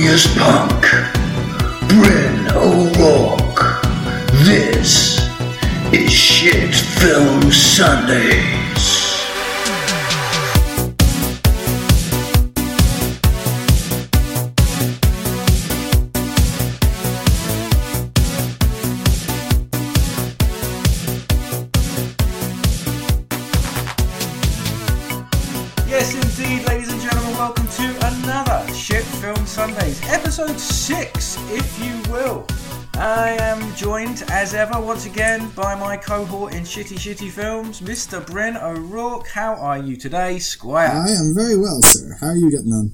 Thelonious Punk, Bryn O'Rourke. This is Shit Film Sundays. As ever, once again, by my cohort in Shitty Shitty Films, Mr. Bryn O'Rourke. How are you today, Squire? I am very well, sir. How are you getting on?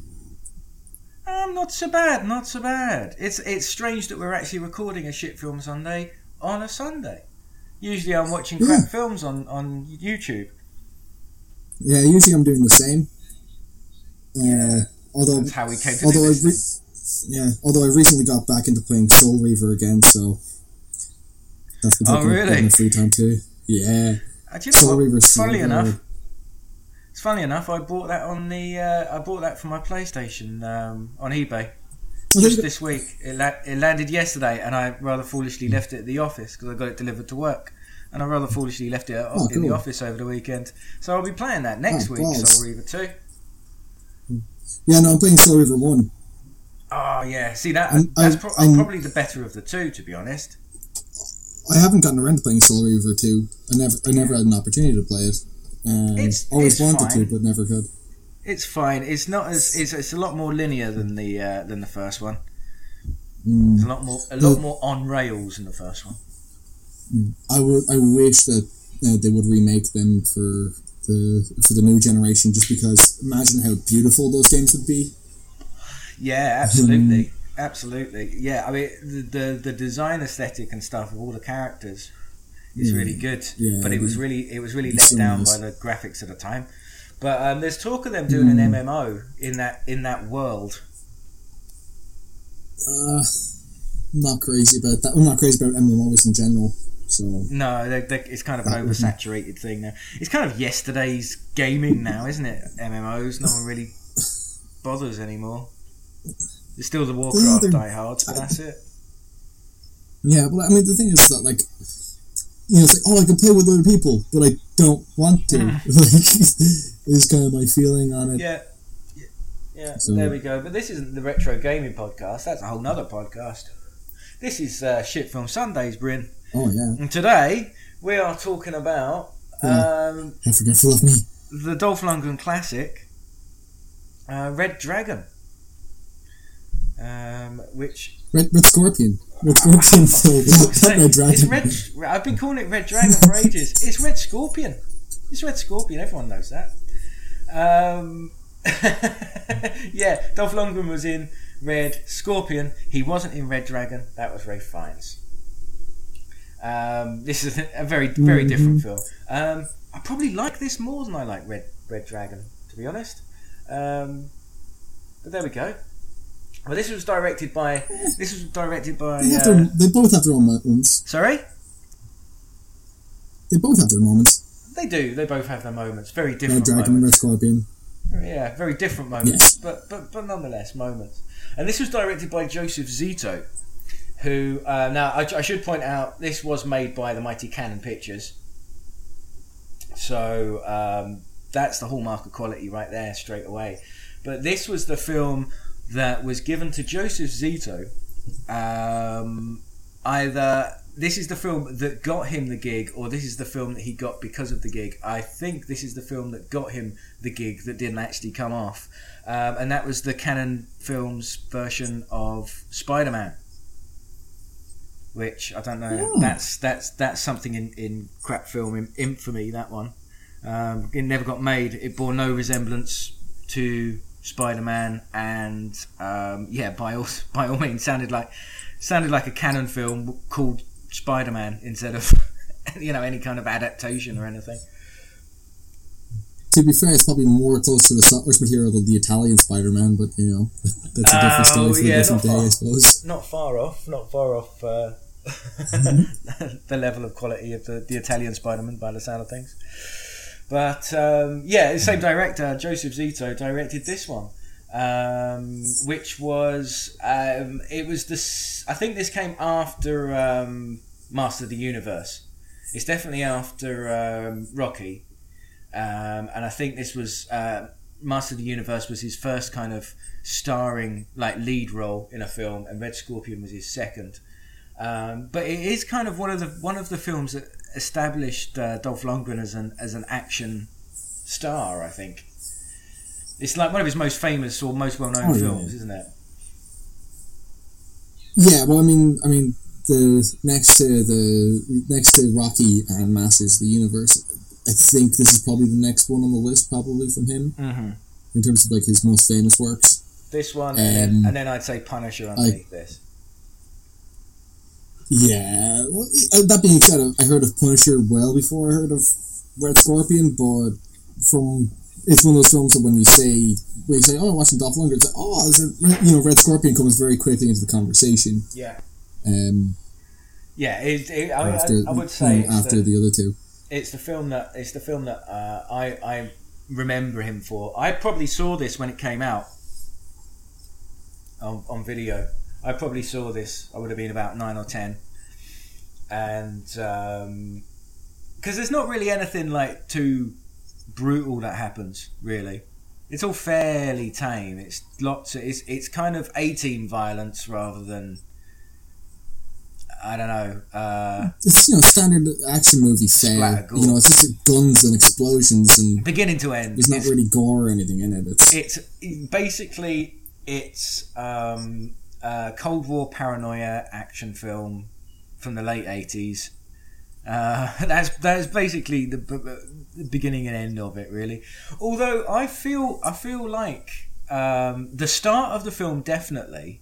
Um, not so bad, not so bad. It's it's strange that we're actually recording a Shit Film Sunday on a Sunday. Usually I'm watching crap Yeah. films on, on YouTube. Yeah, usually I'm doing the same. Uh, although, That's how we came to although I re- yeah, although I recently got back into playing Soul Reaver again, so that's been Oh, up really? my free time too. Yeah, Uh, do you know Soul what? Funnily enough, it's funny enough. I bought that on the. Uh, I bought that for my PlayStation um, on eBay just this week. It, la- it landed yesterday, and I rather foolishly left it at the office because I got it delivered to work, and I rather foolishly left it at, Oh, in the office over the weekend. So I'll be playing that next Oh, week. balls. Soul Reaver two. yeah, no, I'm playing Soul Reaver one. Oh yeah, see that I'm- that's pro- I'm- probably the better of the two, to be honest. I haven't gotten around to playing Soul Reaver two. I never, I never had an opportunity to play it. Um, It's- always it's wanted fine. to, but never could. It's fine. It's not as it's, it's a lot more linear than the uh, than the first one. Mm. It's a lot more a lot But- more on rails than the first one. I would. I wish that uh, they would remake them for the for the new generation, just because imagine how beautiful those games would be. Yeah, absolutely, absolutely. Yeah, I mean the, the the design aesthetic and stuff of all the characters is Yeah, really good. yeah, but it was really it was really let down nice. by the graphics at the time. But um, there's talk of them doing an Mm. MMO in that in that world. Uh, I'm not crazy about that. I'm not crazy about MMOs in general. So No, they they it's kind of an oversaturated thing now. It's kind of yesterday's gaming now, isn't it? MMOs. No one really bothers anymore. There's still the Warcraft they're- diehards, but that's it. yeah, well, I mean, the thing is that like, you know, it's like, oh, I can play with other people, but I don't want to. like, is kind of my feeling on it. Yeah. Yeah, So- there we go. But this isn't the retro gaming podcast. That's a whole nother podcast. This is uh, Shit Film Sundays, Bryn. Oh yeah, And today we are talking about um, I forgetful of me. the Dolph Lundgren classic, uh, Red Dragon. Um, which Red, Red Scorpion. Red Scorpion. Red Dragon. It's Red. I've been calling it Red Dragon for ages. It's Red Scorpion. It's Red Scorpion. Everyone knows that. Um, yeah, Dolph Lundgren was in Red Scorpion. He wasn't in Red Dragon. That was Ralph Fiennes. Um, this is a very, very Mhm. different film. Um, I probably like this more than I like Red Red Dragon, to be honest. Um, but there we go. Well, this was directed by. This was directed by. They, Uh, their, they both have their own moments. sorry. They both have their moments. They do. They both have their moments. Very different. Red Dragon and Red moments. Scorpion. Yeah, very different moments, Yes. but, but but nonetheless moments. And this was directed by Joseph Zito, who uh, now I, I should point out this was made by the Mighty Cannon Pictures. So um, that's the hallmark of quality right there, straight away. But this was the film that was given to Joseph Zito. Um, either this is the film that got him the gig, or this is the film that he got because of the gig. I think this is the film that got him the gig that didn't actually come off, um, and that was the Cannon Films version of Spider Man. Which I don't know. Oh. That's that's that's something in, in crap film in infamy. That one, um, it never got made. It bore no resemblance to Spider Man, and um, yeah, by all by all means, sounded like sounded like a Cannon film called Spider Man instead of you know any kind of adaptation or anything. To be fair, it's probably more close to the source material than the Italian Spider-Man, but you know, that's a different story Oh, for yeah, a different day, far. I suppose. Not far off. Not far off. Uh, the level of quality of the, the Italian Spider Man by the sound of things. But um, yeah, the same director, Joseph Zito, directed this one. um, which was um, it was this. I think this came after um, Master of the Universe. It's definitely after um, Rocky, um, and I think this was uh, Master of the Universe was his first kind of starring like lead role in a film, and Red Scorpion was his second. But it is kind of one of the one of the films that established uh, Dolph Lundgren as an as an action star. I think it's like one of his most famous or most well known Oh, yeah. films, isn't it? Yeah, well, I mean, I mean, the next to the next to Rocky and Masters the Universe, I think this is probably the next one on the list, probably from him Mm-hmm. in terms of like his most famous works. This one, and, then, Um, and then I'd say Punisher underneath this. Yeah. Well, uh, that being said, I heard of Punisher well before I heard of Red Scorpion, but from it's one of those films that when you say when you say, "Oh, I'm watching Dolph Lundgren," it's like, "Oh, a, you know, Red Scorpion comes very quickly into the conversation." Yeah, Um, yeah. It, it, I, after I, I would say you know, it's after the, the other two. it's the film that it's the film that uh, I I remember him for. I probably saw this when it came out on, on video. I probably saw this. I would have been about nine or ten, and because there's not really anything like too brutal that happens. Really, it's all fairly tame. It's lots. Of, it's it's kind of eighteen violence rather than. I don't know. Uh, It's you know standard action movie fare. You know, it's just guns and explosions, and beginning to end. there's not really gore or anything in it. It's it's basically it's um, a Cold War paranoia action film from the late eighties. Uh, that's that's basically the, the beginning and end of it, really. Although I feel I feel like um, the start of the film definitely,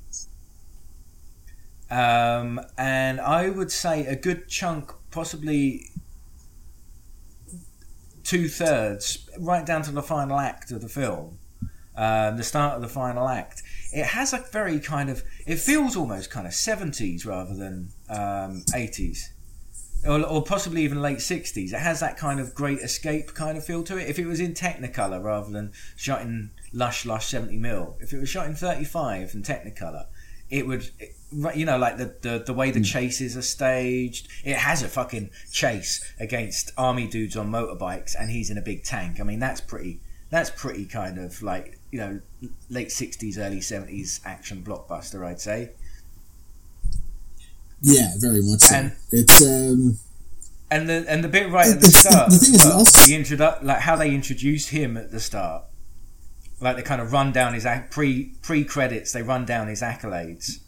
um, and I would say a good chunk, possibly two thirds, right down to the final act of the film um, the start of the final act, it has a very kind of, it feels almost kind of 70s rather than um, 80s. Or, or possibly even late 60s. It has that kind of great escape kind of feel to it. If it was in Technicolor rather than shot in lush, lush 70 mil, if it was shot in 35 and Technicolor, it would, it- you know, like the, the, the way the chases are staged. It has a fucking chase against army dudes on motorbikes and he's in a big tank. I mean, that's pretty, that's pretty kind of like you know late sixties, early seventies action blockbuster, I'd say. yeah, very much so. And- it's um, And the and the bit right at the start, the thing is, well, also- the introdu- like how they introduce him at the start, like they kind of run down his ac- pre pre credits, they run down his accolades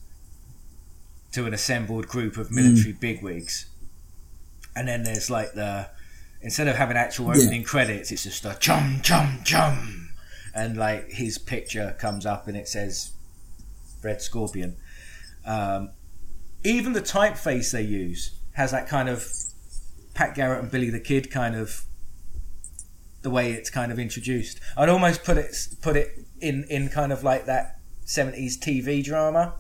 to an assembled group of military bigwigs, and then there's like the instead of having actual Yeah. opening credits, it's just a chum chum chum, and like his picture comes up and it says Red Scorpion. Um, even the typeface they use has that kind of Pat Garrett and Billy the Kid kind of the way it's kind of introduced. I'd almost put it put it in in kind of like that seventies TV drama,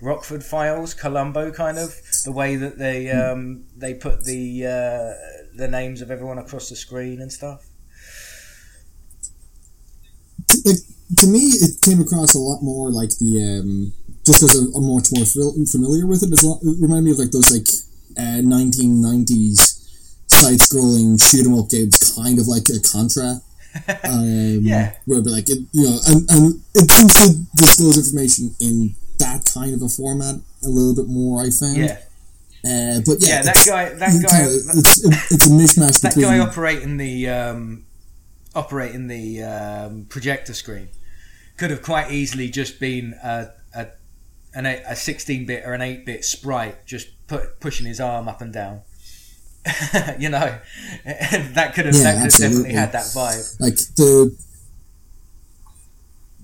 Rockford Files, Columbo kind of the way that they um, they put the uh, the names of everyone across the screen and stuff. T- like to me, it came across a lot more like the um, just because I'm, I'm much more familiar with it. It's a lot, it reminded me of like those like uh, 1990s side-scrolling shoot 'em up games, kind of like a Contra. Um, Yeah. where like it, you know, and, and it seems to disclose information in that kind of a format a little bit more. I found. Yeah, Uh, but yeah, Yeah, that guy- that guy- kinda- it's it's a mishmash that between guy operating the um, operating the um, projector screen could have quite easily just been a a, an, eight- a 16-bit or an 8-bit sprite just put, pushing his arm up and down. you know, that could have Yeah, that could have definitely had that vibe. like the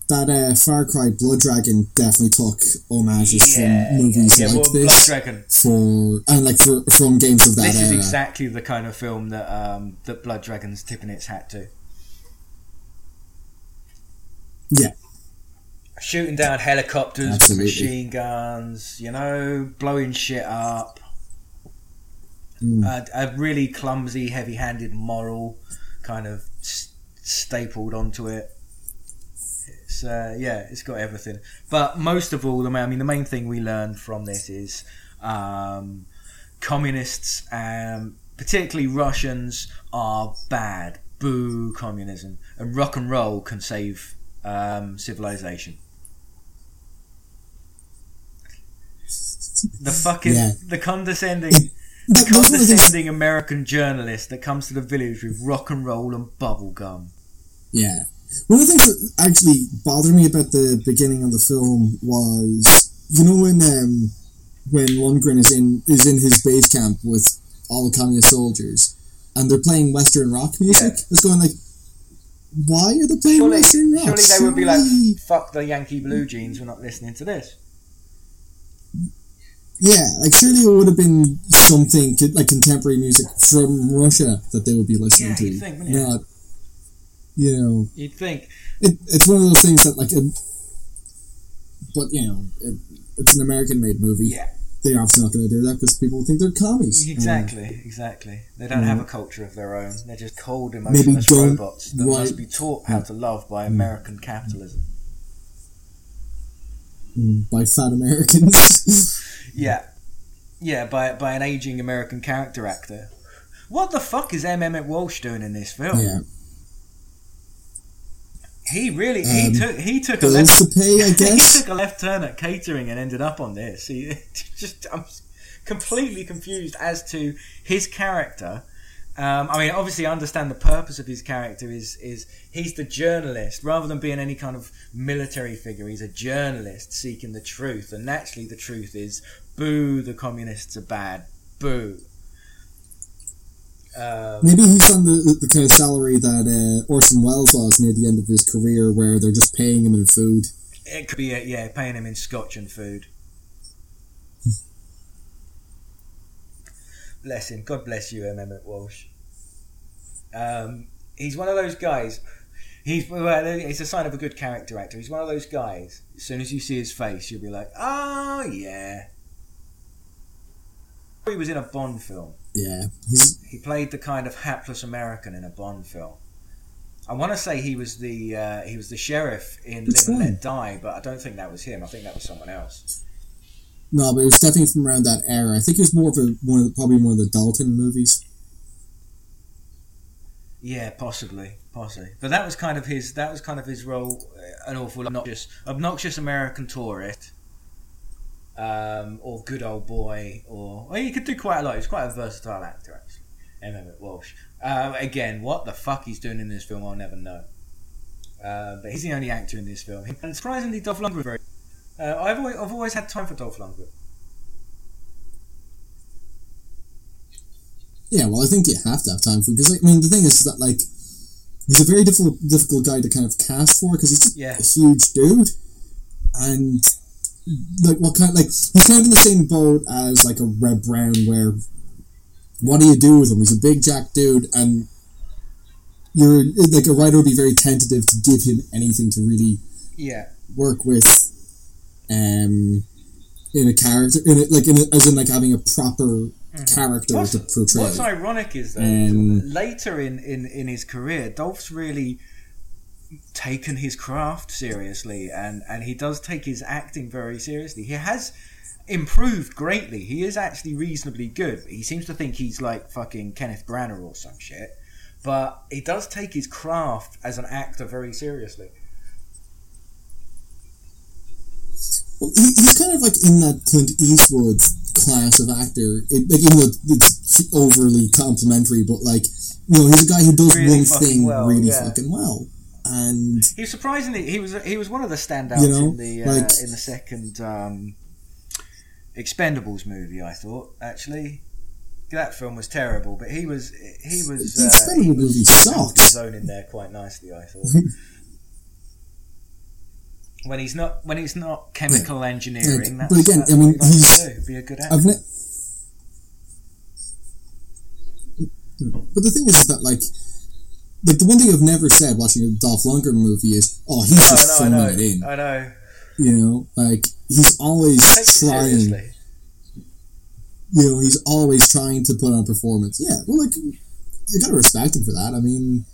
that uh, Far Cry Blood Dragon definitely took homages Yeah, from movies yeah, like well, Blood this Dragon. for and like for, from games of that This is era. exactly the kind of film that um, that Blood Dragon's tipping its hat to. Yeah, shooting down helicopters Absolutely. machine guns, you know, blowing shit up. Mm. Uh, a really clumsy, heavy-handed moral kind of s- stapled onto it. It's uh, yeah, it's got everything. But most of all, I mean, the main thing we learned from this is um, communists, um, particularly Russians, are bad. Boo communism, and rock and roll can save um, civilization. The fucking Yeah. the condescending. The that's one of the things- condescending American journalist that comes to the village with rock and roll and bubble gum. Yeah. One of the things that actually bothered me about the beginning of the film was, you know, when um, when Lundgren is in is in his base camp with all the communist soldiers, and they're playing Western rock music. It's going like, why are they playing Surely, Western rock? surely they would be like, "Fuck the Yankee Blue Jeans, we're not listening to this." yeah, like surely it would have been something like contemporary music from Russia that they would be listening Yeah, to. you'd think, wouldn't you? You know, You'd think, it, it's one of those things that like, it, but you know, it, it's an American-made movie. yeah, They're obviously not going to do that because people think they're commies. Uh, exactly, exactly. They don't have a uh, culture of their own. They're just cold, emotionless robots that write- must be taught how to love by mm. American capitalism. Mm, by fat Americans. Yeah, yeah, by by an aging American character actor. What the fuck is M. Emmett Walsh doing in this film? yeah, He really he Um, took he took a left to pay, I he took a left turn at catering and ended up on this. He just I'm completely confused as to his character. Um, I mean, obviously, I understand the purpose of his character is is he's the journalist rather than being any kind of military figure. He's a journalist seeking the truth, and naturally, the truth is, boo, the communists are bad, boo. Um, Maybe he's on the, the kind of salary that uh, Orson Welles was near the end of his career, where they're just paying him in food. It could be, uh, yeah, paying him in scotch and food. bless him. God bless you, M. Emmett Walsh. Um, he's one of those guys. He's well, it's a sign of a good character actor. He's one of those guys. As soon as you see his face, you'll be like, "Oh yeah." He was in a Bond film. Yeah, he's He played the kind of hapless American in a Bond film. I want to say he was the uh, he was the sheriff in Live and? Let Die, but I don't think that was him. I think that was someone else. no, but it was definitely from around that era. I think it was more of a one of the, probably one of the Dalton movies. Yeah, possibly, possibly. But that was kind of his that was kind of his role. uh, An awful obnoxious, obnoxious American tourist, um, or good old boy, or well, he could do quite a lot. He's quite a versatile actor, actually. Emmett Walsh. Uh, again, what the fuck he's doing in this film, I'll never know. Uh, but he's the only actor in this film, and surprisingly, Dolph Lundgren. Very, uh, I've always, I've always had time for Dolph Lundgren. Yeah, well, I think you have to have time for because like, I mean the thing is that like he's a very difficult difficult guy to kind of cast for because he's just Yeah. a huge dude, and like what kind like he's kind of in the same boat as like a Reb Brown where what do you do with him? He's a big jack dude and. You're like a writer would be very tentative to give him anything to really Yeah, work with um in a character in a, like in a, as in like having a proper character What's- to portray What's ironic is that Um, later in, in, in his career, Dolph's really taken his craft seriously, and, and he does take his acting very seriously. He has improved greatly. He is actually reasonably good. He seems to think he's like fucking Kenneth Branagh or some shit, but he does take his craft as an actor very seriously. Well, he, he's kind of like in that Clint Eastwood class of actor. It, like even though it's overly complimentary, but like you know, he's a guy who does Really one thing well, really yeah. fucking well, and He was surprisingly he was he was one of the standouts You know, in the uh, like- in the second um, Expendables movie. I thought actually that film was terrible, but he was he was The uh, he Expendables was movie sucks. in there quite nicely. I thought when he's not when he's not chemical engineering. But That's, again, I mean, he's- do, be a good actor. Ne- But the thing is, is that like. Like the one thing I've never said watching a Dolph Lundgren movie is, "Oh, he's no, just no, I throwing know, it in." I know. You know, like he's always trying. seriously. You know, he's always trying to put on a performance. Yeah, well, like you gotta respect him for that. I mean,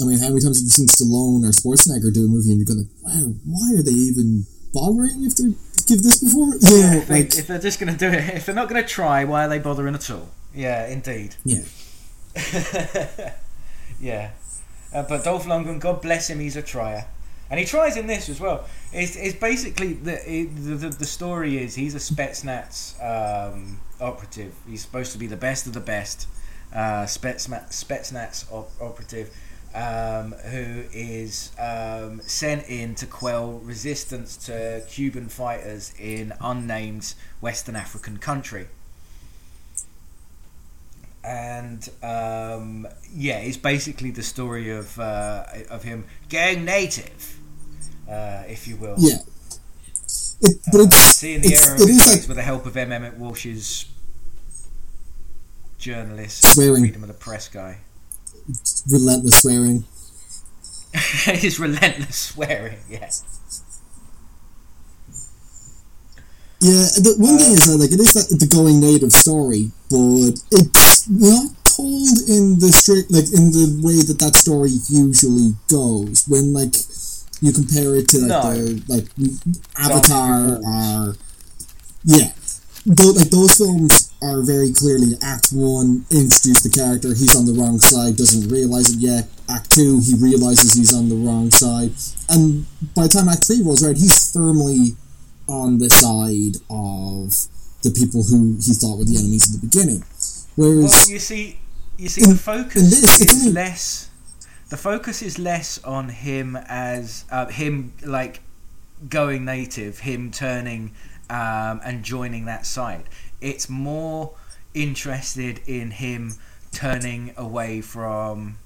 I mean, how many times have you seen Stallone or Schwarzenegger do a movie and you go like, wow, why are they even bothering if they give this before? Yeah, know, if, they, like, if they're just going to do it, if they're not going to try, why are they bothering at all? Yeah, indeed. yeah. yeah. Uh, but Dolph Lundgren, God bless him, he's a trier. And he tries in this as well. It's, it's basically the, it, the the story is he's a Spetsnaz um, operative. He's supposed to be the best of the best uh, Spetsnaz, Spetsnaz op- operative um, who is um, sent in to quell resistance to Cuban fighters in unnamed Western African country. And um, yeah, it's basically the story of uh, of him going native, uh, if you will. Yeah. It, but it's, Seeing the it's, error of it his ways like, with the help of M. Emmett Walsh's journalist, Swearing. freedom of the press guy. relentless swearing. his relentless swearing, yeah. Yeah, the one thing is that like it is that the going native story, but it's not told in the strict like in the way that that story usually goes. When like you compare it to like No. the like Avatar or yeah, though like those films are very clearly Act One introduce the character, he's on the wrong side, doesn't realize it yet. Act Two, he realizes he's on the wrong side, and by the time Act Three rolls around, he's firmly on the side of the people who he thought were the enemies at the beginning. Well, Whereas, you see, you see, In- the focus this, is less. The focus is less on him as uh, him like going native, him turning um, and joining that side. It's more interested in him turning away from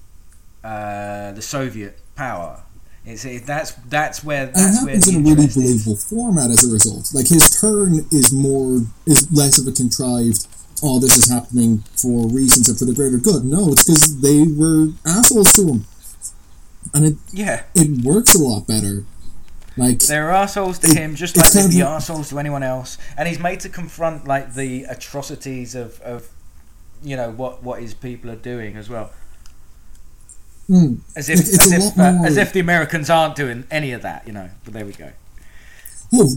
uh, the Soviet power. It's it, that's that's where and that's where happens the in a really interest is. believable format as a result. Like his turn is more is less of a contrived. Oh, this is happening for reasons and for the greater good. No, it's because they were assholes to him, and it Yeah, it works a lot better. Like They're assholes to It- him, just like they'd be assholes to anyone else. And he's made to confront like the atrocities of, of you know what what his people are doing as well. Mm, As if It- it's as if uh, as if the Americans aren't doing any of that, you know. But there we go. oh,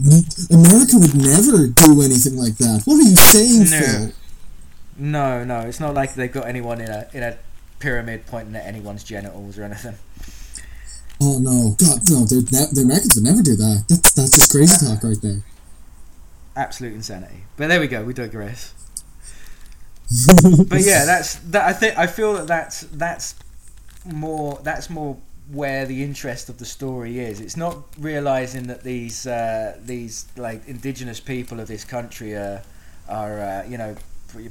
America would never do anything like that. What are you saying, No. Phil? No, no, it's not like they've got anyone in a in a pyramid pointing at anyone's genitals or anything. Oh no, God, no! Ne- the Americans would never do that. That's that's just crazy talk right there. Absolute insanity. But there we go. We digress. but yeah, that's that. I think I feel that that's that's more that's more where the interest of the story is. It's not realizing that these uh, these like indigenous people of this country are are uh, you know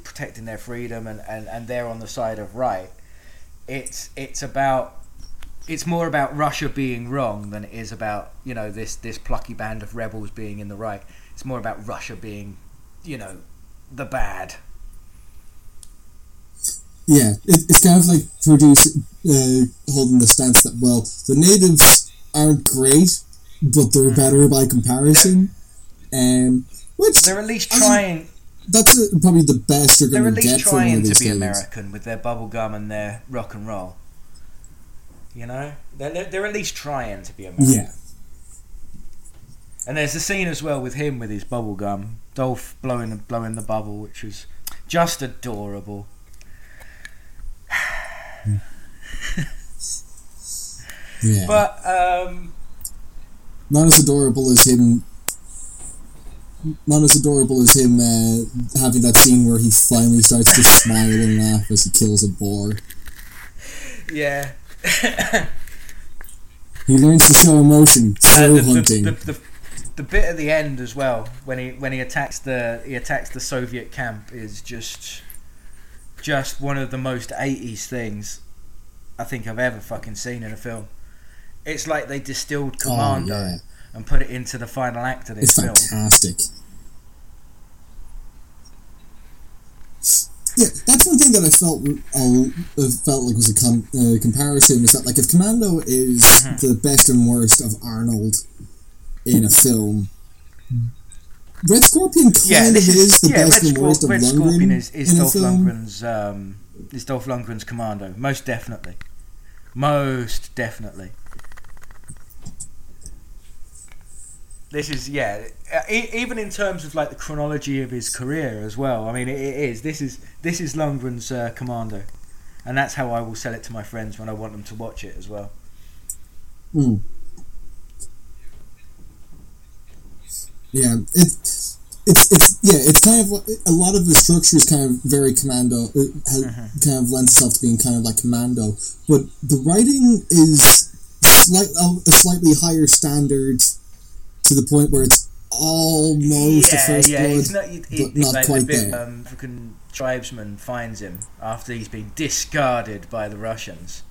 protecting their freedom and, and, and they're on the side of right. It's it's about it's more about Russia being wrong than it is about you know this this plucky band of rebels being in the right. It's more about Russia being you know the bad. Yeah, it, it's kind of like produce uh, holding the stance that well, the natives aren't great, but they're Mm. better by comparison. Um, which They're at least trying. that's uh, probably the best you're They're going at to least get from one trying to be things. American with their bubble gum and their rock and roll. You know, they're, they're, they're at least trying to be American. Yeah, And there's a scene as well with him with his bubble gum, Dolph blowing blowing the bubble, which was just adorable. Yeah. But um, not as adorable as him. Not as adorable as him uh, having that scene where he finally starts to smile and laugh as he kills a boar. yeah, He learns to show emotion Uh, through the, the, hunting. the, the, the bit at the end as well when he when he attacks the he attacks the Soviet camp is just just one of the most 80s things I think I've ever fucking seen in a film. It's like they distilled oh Commando yeah, and put it into the final act of this it's film. fantastic. Yeah, that's one thing that I felt uh, felt like was a com- uh, comparison is that like if Commando is Mhm. the best and worst of Arnold in a film, Red Scorpion kind Yeah, of this is, the yeah. best Red, and worst Scor- of Red Lundgren Scorpion is, is Dolph. Lundgren's um, is Dolph Lundgren's Commando, most definitely. Most definitely. This is yeah. e- Even in terms of like the chronology of his career as well. I mean, it, it is. This is this is Lundgren's uh, Commando, and that's how I will sell it to my friends when I want them to watch it as well. Mm. Yeah, it's it's it's yeah, it's kind of a lot of the structure is kind of very commando. It has, kind of lends itself to being kind of like commando, but the writing is slight a slightly higher standard to the point where it's almost a yeah, first yeah. blood, It's not, but it, not like quite the bit, there. Um, African tribesman finds him after he's been discarded by the Russians.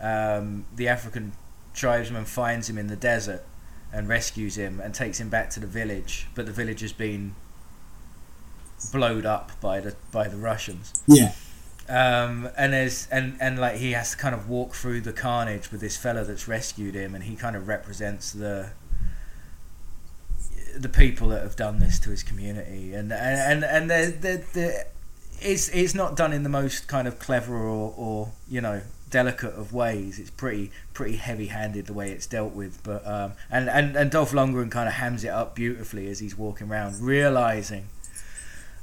Um, the African tribesman finds him in the desert and rescues him and takes him back to the village, but the village has been blowed up by the by the Russians. yeah, Um, and there's and and like he has to kind of walk through the carnage with this fella that's rescued him, and he kind of represents the the people that have done this to his community, and and and, and the the the it's it's not done in the most kind of clever or or you know delicate of ways. It's pretty pretty heavy handed the way it's dealt with, but um, and and and Dolph Lundgren kind of hams it up beautifully as he's walking around, realizing.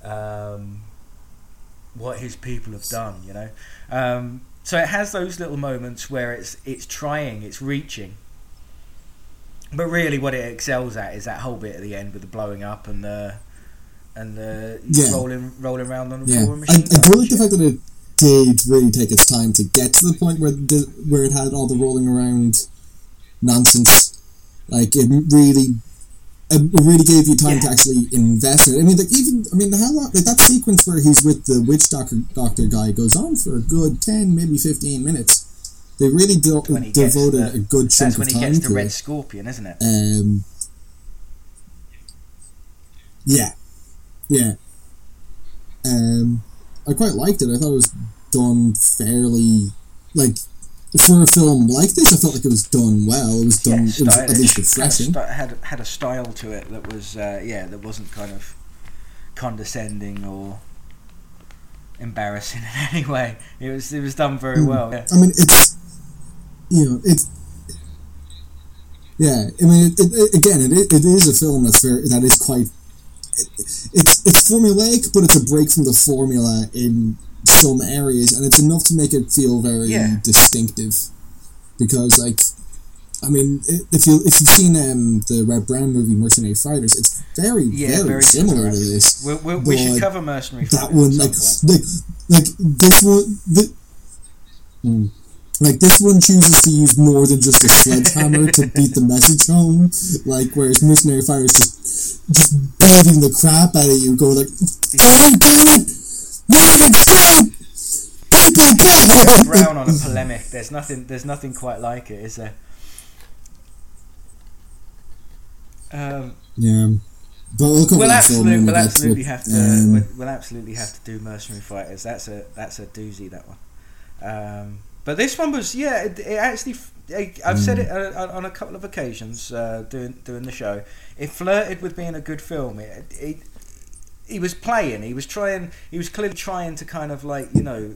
Um, what his people have done, you know. Um, so it has those little moments where it's it's trying, it's reaching, but really what it excels at is that whole bit at the end with the blowing up and the and the Yeah. rolling rolling around on the yeah. I, I do like the fact that it did really take its time to get to the point where the, where it had all the rolling around nonsense. Like it really, it really gave you time to actually invest in it. I mean, like even I mean, how long? Like that sequence where he's with the witch doctor doctor guy goes on for a good ten, maybe fifteen minutes. They really do, when he gets devoted the- a good chunk That's when he gets the red it. scorpion, isn't it? Um, yeah, yeah. Um, I quite liked it. I thought it was done fairly, like for a film like this. I felt like it was done well. It was done. it was at least refreshing. Had a, had, had a style to it that was uh, yeah, that wasn't kind of condescending or embarrassing in any way. It was it was done very Mm. well. Yeah. I mean, it's you know, it's yeah. I mean, it, it, it- again, it, it is a film that's very that is quite. It, it's it's formulaic, but it's a break from the formula in some areas, and it's enough to make it feel very Yeah. distinctive. Because, like, I mean, if you if you've seen um, the Reb Brown movie Mercenary Fighters, it's very Yeah, very, very similar to this We, we, we should cover Mercenary that Fighters one like like like this one the, Hmm. Like this one chooses to use more than just a sledgehammer to beat the message home like whereas mercenary fire is just just beating the crap out of you going like God damn it it stop people die Brown on a polemic. There's nothing. There's nothing quite like it, is there? Um, yeah but we'll we'll absolutely, we we'll absolutely have to. Um, we'll, we'll absolutely have to do Mercenary Fighters. That's a that's a doozy. That one. Um, but this one was yeah. It, it actually. I've said it Mm. uh, on- a couple of occasions uh, doing doing the show. It flirted with being a good film. It, it, he was playing. He was trying. He was clearly trying to kind of like you know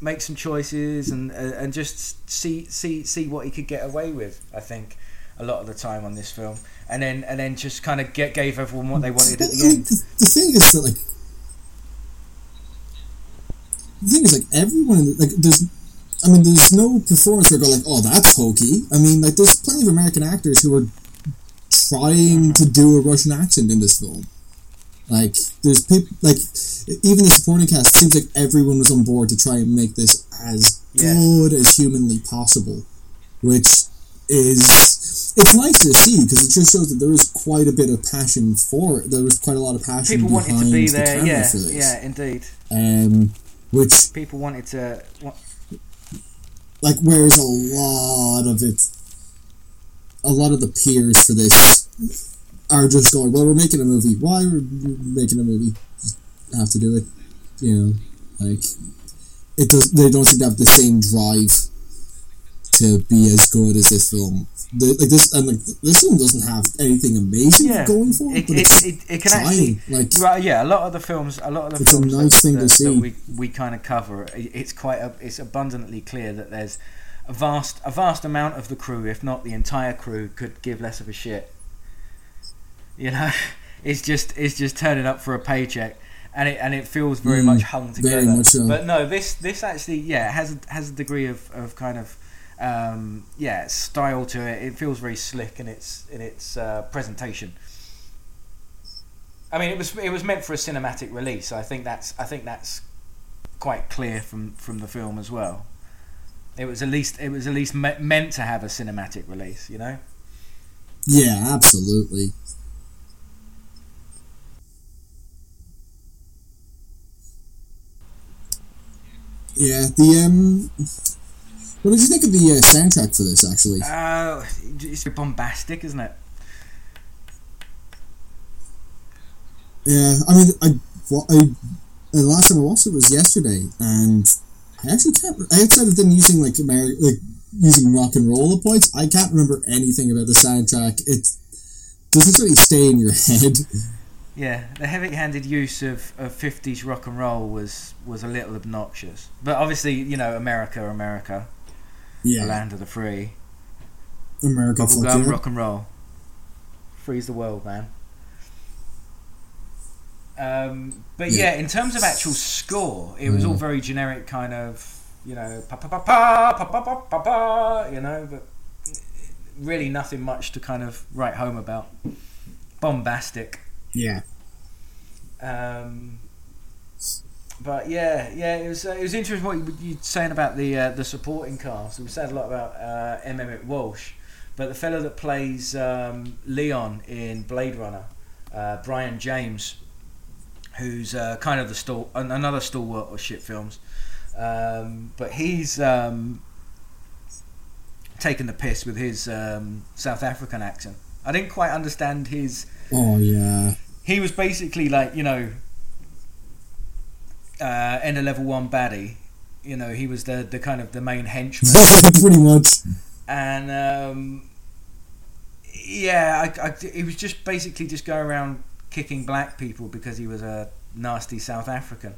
make some choices and uh, and just see see see what he could get away with. I think a lot of the time on this film, and then and then just kind of get gave everyone what they wanted at the end. the thing is that like the thing is like everyone like there's I mean there's no performance where I go like oh that's hokey I mean like there's plenty of American actors who are trying to do a Russian accent in this film like there's people like even the supporting cast seems like everyone was on board to try and make this as Yeah. good as humanly possible which is it's nice to see because it just shows that there is quite a bit of passion for it. There was quite a lot of passion People wanted to be the there, camera yeah, yeah, indeed. Um, which People wanted to. Like whereas a lot of it, a lot of the peers for this are just going, well, we're making a movie. Why are we making a movie? Just have to do it. You know, like it does. They don't seem to have the same drive to be as good as this film. The, like this, and like this film doesn't have anything amazing Yeah, going for it, it, but it, it's it, it can trying. actually like Right, yeah, a lot of the films, a lot of the It's a nice that, thing to see. that we we kind of cover. it- It's quite a, it's abundantly clear that there's a vast a vast amount of the crew, if not the entire crew, could give less of a shit. You know, it's just it's just turning up for a paycheck, and it and it feels very Mm, much hung very together. much so. But no, this this actually yeah has a, has a degree of, of kind of um, yeah style to it. It feels very slick in its in its uh, presentation. I mean, it was it was meant for a cinematic release. I think that's I think that's quite clear from, from the film as well. It was at least it was at least me- meant to have a cinematic release. You know. yeah, absolutely. Yeah, the um, what did you think of the uh, soundtrack for this? Actually, Uh, it's bombastic, isn't it? Yeah, I mean, I, I the last time I watched it was yesterday, and I actually can't. Outside of them using like Ameri- like using rock and roll at points, I can't remember anything about the soundtrack. It doesn't really stay in your head. Yeah, the heavy-handed use of, of 50s rock and roll was was a little obnoxious. But obviously, you know, America, America, the land of the free. Bubblegum, yeah. rock and roll. Freeze the world, man. Um, but Yeah. yeah. in terms of actual score, it was Yeah. all very generic, kind of, you know, pa pa pa pa pa pa pa pa pa, you know, but really nothing much to kind of write home about. Bombastic. Yeah, Um, but yeah, yeah, it was uh, it was interesting what you were saying about the uh, the supporting cast. We said a lot about uh, M. Emmett Walsh, but the fellow that plays um, Leon in Blade Runner, uh, Brion James, who's uh, kind of the stal- an- another stalwart of shit films, um, but he's um, taken the piss with his um, South African accent. I didn't quite understand his oh yeah, he was basically like you know uh, end of level one baddie. You know, he was the the kind of the main henchman, pretty much. and um, yeah, I, I, he was just basically just going around kicking black people because he was a nasty South African.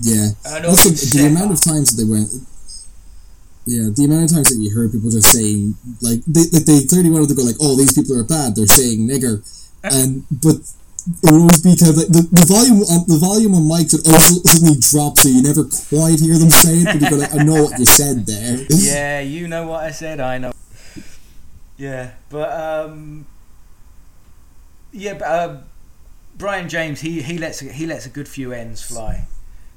Yeah, And also also the amount of times that they went. Yeah, the amount of times that you heard people just saying like they like they clearly wanted to go like, oh, these people are bad. They're saying nigger, and but it would always be kind of like the, the volume on the volume on mics would always suddenly drop, so you never quite hear them say it, but you go like, I know what you said there. yeah, you know what I said. I know. Yeah, but um, yeah, but uh, Brion James he he lets he lets a good few ends fly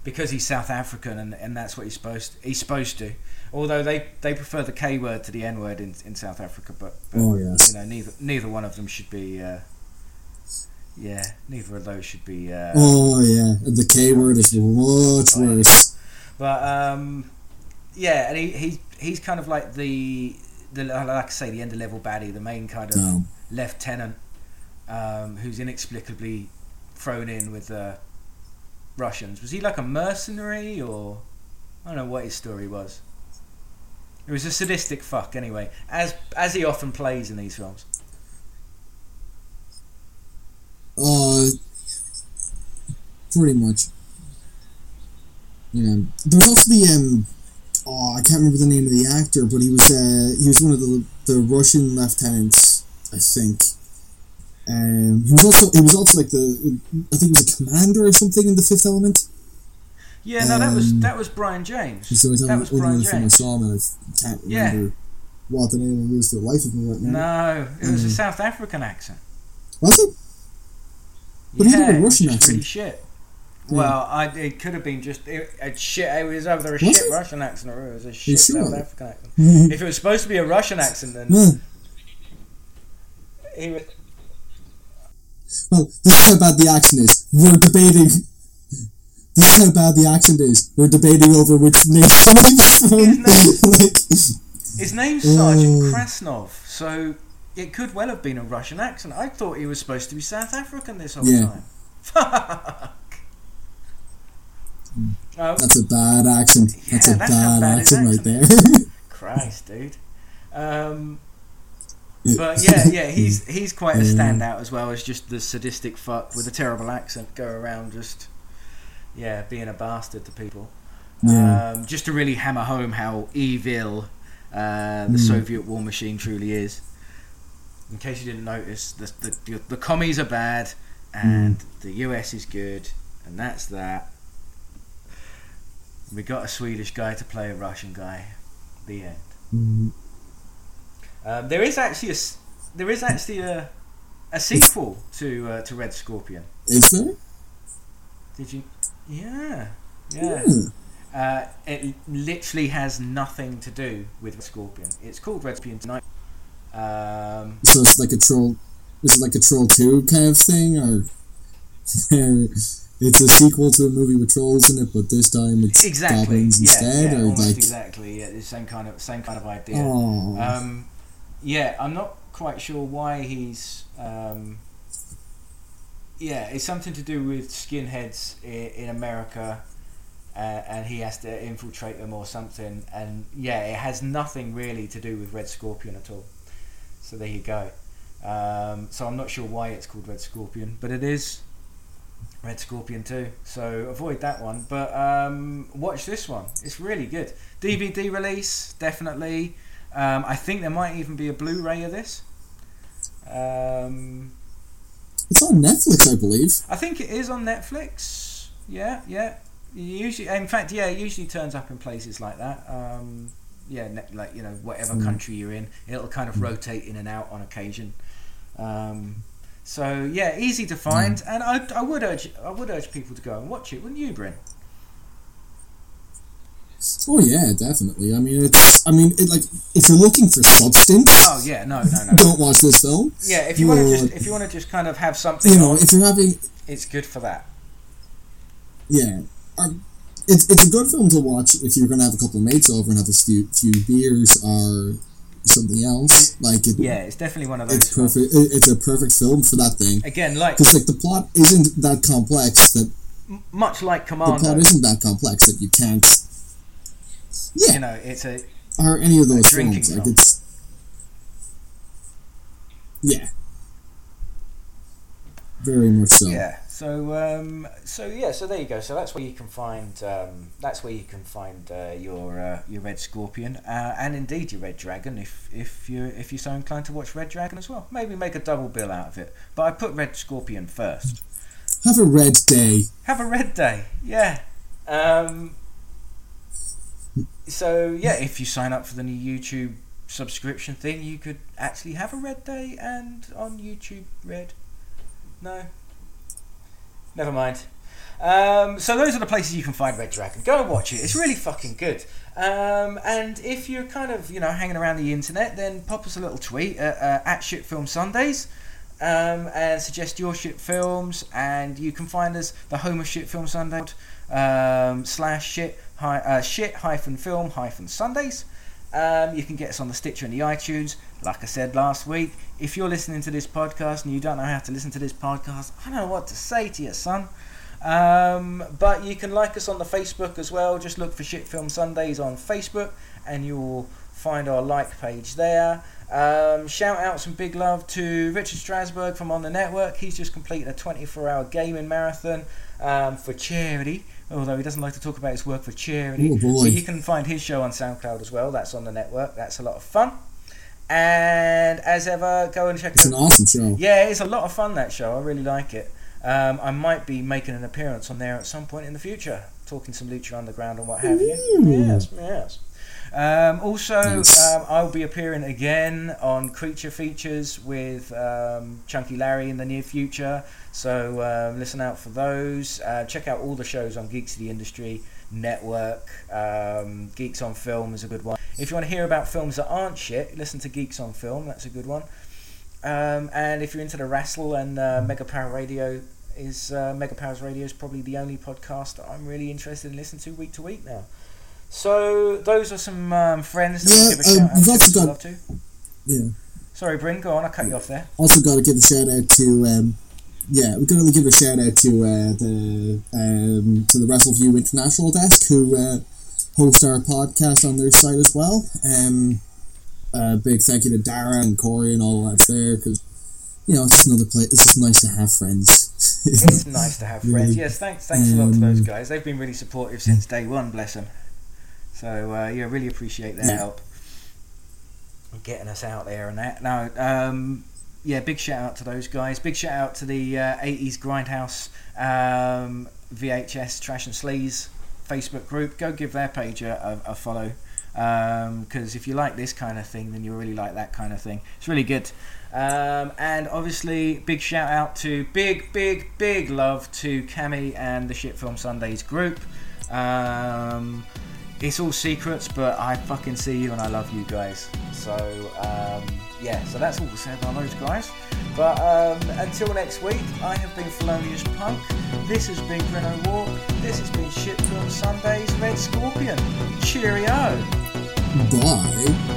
because he's South African and, and that's what he's supposed he's supposed to. Although they, they prefer the K word to the N word in, in South Africa, but, but Oh yes. you know neither neither one of them should be. Uh, yeah, neither of those should be. Uh, Oh yeah, and the K word is much worse. But um, yeah, and he, he he's kind of like the the like I say the end of level baddie, the main kind of No. lieutenant um, who's inexplicably thrown in with the Russians. Was he like a mercenary or I don't know what his story was. It was a sadistic fuck anyway, as as he often plays in these films. Uh, pretty much. Yeah. There was also the um. Oh, I can't remember the name of the actor, but he was uh he was one of the the Russian lieutenants, I think. Um, he was also he was also like the I think he was a commander or something in the Fifth Element. Yeah, no, that was Um, that was Brion James. It's the time, That was Brion James. I saw him, I can't Yeah. remember what the name of it is for the life of me right now. No, it was a Mm. South African accent. Was it? But he did a Russian accent. shit. Well, I, it could have been just it, a shit. It was either a Was shit it? Russian accent or it was a shit? South African accent. Mm-hmm. if it was supposed to be a Russian accent, then Yeah. he was. Well, this is how bad the accent is. We're debating. This is how bad the accent is. We're debating over which nation it's from. His like, His name's Sergeant Oh. Krasnov, so it could well have been a Russian accent. I thought he was supposed to be South African this whole Yeah. time. Oh, That's a bad accent. That's Yeah, a that's bad, bad his accent right there. Christ, dude. Um, but yeah, yeah, he's he's quite a standout as well as just the sadistic fuck with a terrible accent go around just yeah being a bastard to people. yeah. Um, just to really hammer home how evil uh, the Mm. Soviet war machine truly is. In case you didn't notice, the the, the commies are bad and the US is good, and that's that. We got a Swedish guy to play a Russian guy. The end. Mm. Um, there is actually a there is actually a a sequel to uh, to Red Scorpion. Is there? Did you? Yeah, yeah. Hmm. Uh, it literally has nothing to do with Red Scorpion. It's called Red Scorpion Tonight. Um, So it's like a troll. Is it like a Troll Two kind of thing, or it's a sequel to a movie with trolls in it, but this time it's exactly. goblins Yeah, instead, yeah, or like exactly. Yeah, the same kind of same kind of idea. oh, Um, yeah, I'm not quite sure why he's. Um, yeah, it's something to do with skinheads in, in America, uh, and he has to infiltrate them or something. And yeah, it has nothing really to do with Red Scorpion at all. So there you go. Um, so I'm not sure why it's called Red Scorpion, but it is Red Scorpion 2. So avoid that one. But um, watch this one. It's really good. DVD release, definitely. Um, I think there might even be a Blu-ray of this. Um, it's on Netflix, I believe. I think it is on Netflix. Yeah, yeah. Usually, in fact, yeah, it usually turns up in places like that. Um, yeah, ne- like you know, whatever Mm. country you're in, it'll kind of rotate in and out on occasion. Um, so yeah, easy to find, and I, I would urge I would urge people to go and watch it, wouldn't you, Brin? Oh yeah, definitely. I mean, it's. I mean, it like if you're looking for substance, Oh yeah, no, no, no. don't watch this film. Yeah, if you want to just if you want to just kind of have something You know, on, if you're having, it's good for that. yeah, um, it's it's a good film to watch if you're gonna have a couple of mates over and have a few, few beers or something else. Like it, Yeah, it's definitely one of those. it's perfect. It, it's a perfect film for that thing. Again, like Because like the plot isn't that complex that m- much like the plot isn't that complex that you can't. Yeah, you know, it's a or any of those films. Like it's. Yeah. Very much so. Yeah. So um, so yeah. So there you go. So that's where you can find um, that's where you can find uh, your uh, your red scorpion uh, and indeed your red dragon if if you if you're so inclined to watch Red Dragon as well. Maybe make a double bill out of it. But I put Red Scorpion first. Have a red day. Have a red day. Yeah. Um, so yeah, if you sign up for the new YouTube subscription thing, you could actually have a red day and on YouTube red. No. Never mind. Um, so those are the places you can find Red Dragon. Go and watch it. It's really fucking good. Um, and if you're kind of you know hanging around the internet, then pop us a little tweet at, uh, at Sundays. Um, and suggest your shit films, and you can find us the home of shit film Sunday um, slash shit hi, uh, shit hyphen film hyphen Sundays. Um, you can get us on the Stitcher and the iTunes. Like I said last week, if you're listening to this podcast and you don't know how to listen to this podcast, I don't know what to say to you, son. Um, but you can like us on the Facebook as well. Just look for Shit Film Sundays on Facebook, and you'll find our like page there. Um, shout out some big love to Richard Strasberg from On the Network. He's just completed a 24 hour gaming marathon um, for charity, although he doesn't like to talk about his work for charity. Oh, boy. But you can find his show on SoundCloud as well. That's on the network. That's a lot of fun. And as ever, go and check It's an out. awesome show. Yeah, it's a lot of fun that show. I really like it. Um, I might be making an appearance on there at some point in the future, talking some Lucha Underground and what have you. Ooh. Yes, yes. Um, also, um, I'll be appearing again on Creature Features with um, Chunky Larry in the near future. So um, listen out for those. Uh, check out all the shows on Geeks of the Industry Network. Um, Geeks on Film is a good one. If you want to hear about films that aren't shit, listen to Geeks on Film. That's a good one. Um, and if you're into the wrestle and uh, Mega Power Radio is uh, Mega Powers Radio is probably the only podcast that I'm really interested in listening to week to week now. So those are some um, friends that Yeah, we give a um, shout out we've to. also got- to. Yeah. Sorry, Brin, go on. I cut you off there. Also, got to give a shout out to um, yeah, we're going to give a shout out to uh, the um, to the WrestleView International Desk who uh, host our podcast on their site as well. Um, a big thank you to Dara and Corey and all that's there because you know it's just another place. It's just nice to have friends. it's nice to have friends. Yes, thanks, thanks a lot to those um, guys. They've been really supportive since day one. Bless them. So uh, yeah, really appreciate their Yeah. help, getting us out there and that. Now, um, yeah, big shout out to those guys. Big shout out to the uh, '80s Grindhouse um, VHS Trash and Sleaze Facebook group. Go give their page a, a, a follow. Because if you like this kind of thing, then you really like that kind of thing. It's really good. Um, and obviously, big shout out to big, big, big love to Cami and the Shit Film Sundays group. Um, it's all secrets, but I fucking see you and I love you guys. So, um, yeah, so that's all we said by those guys. But um, until next week, I have been Felonious Punk. This has been Grin Walk. This has been Shit Film Sundays Red Scorpion. Cheerio. Bye.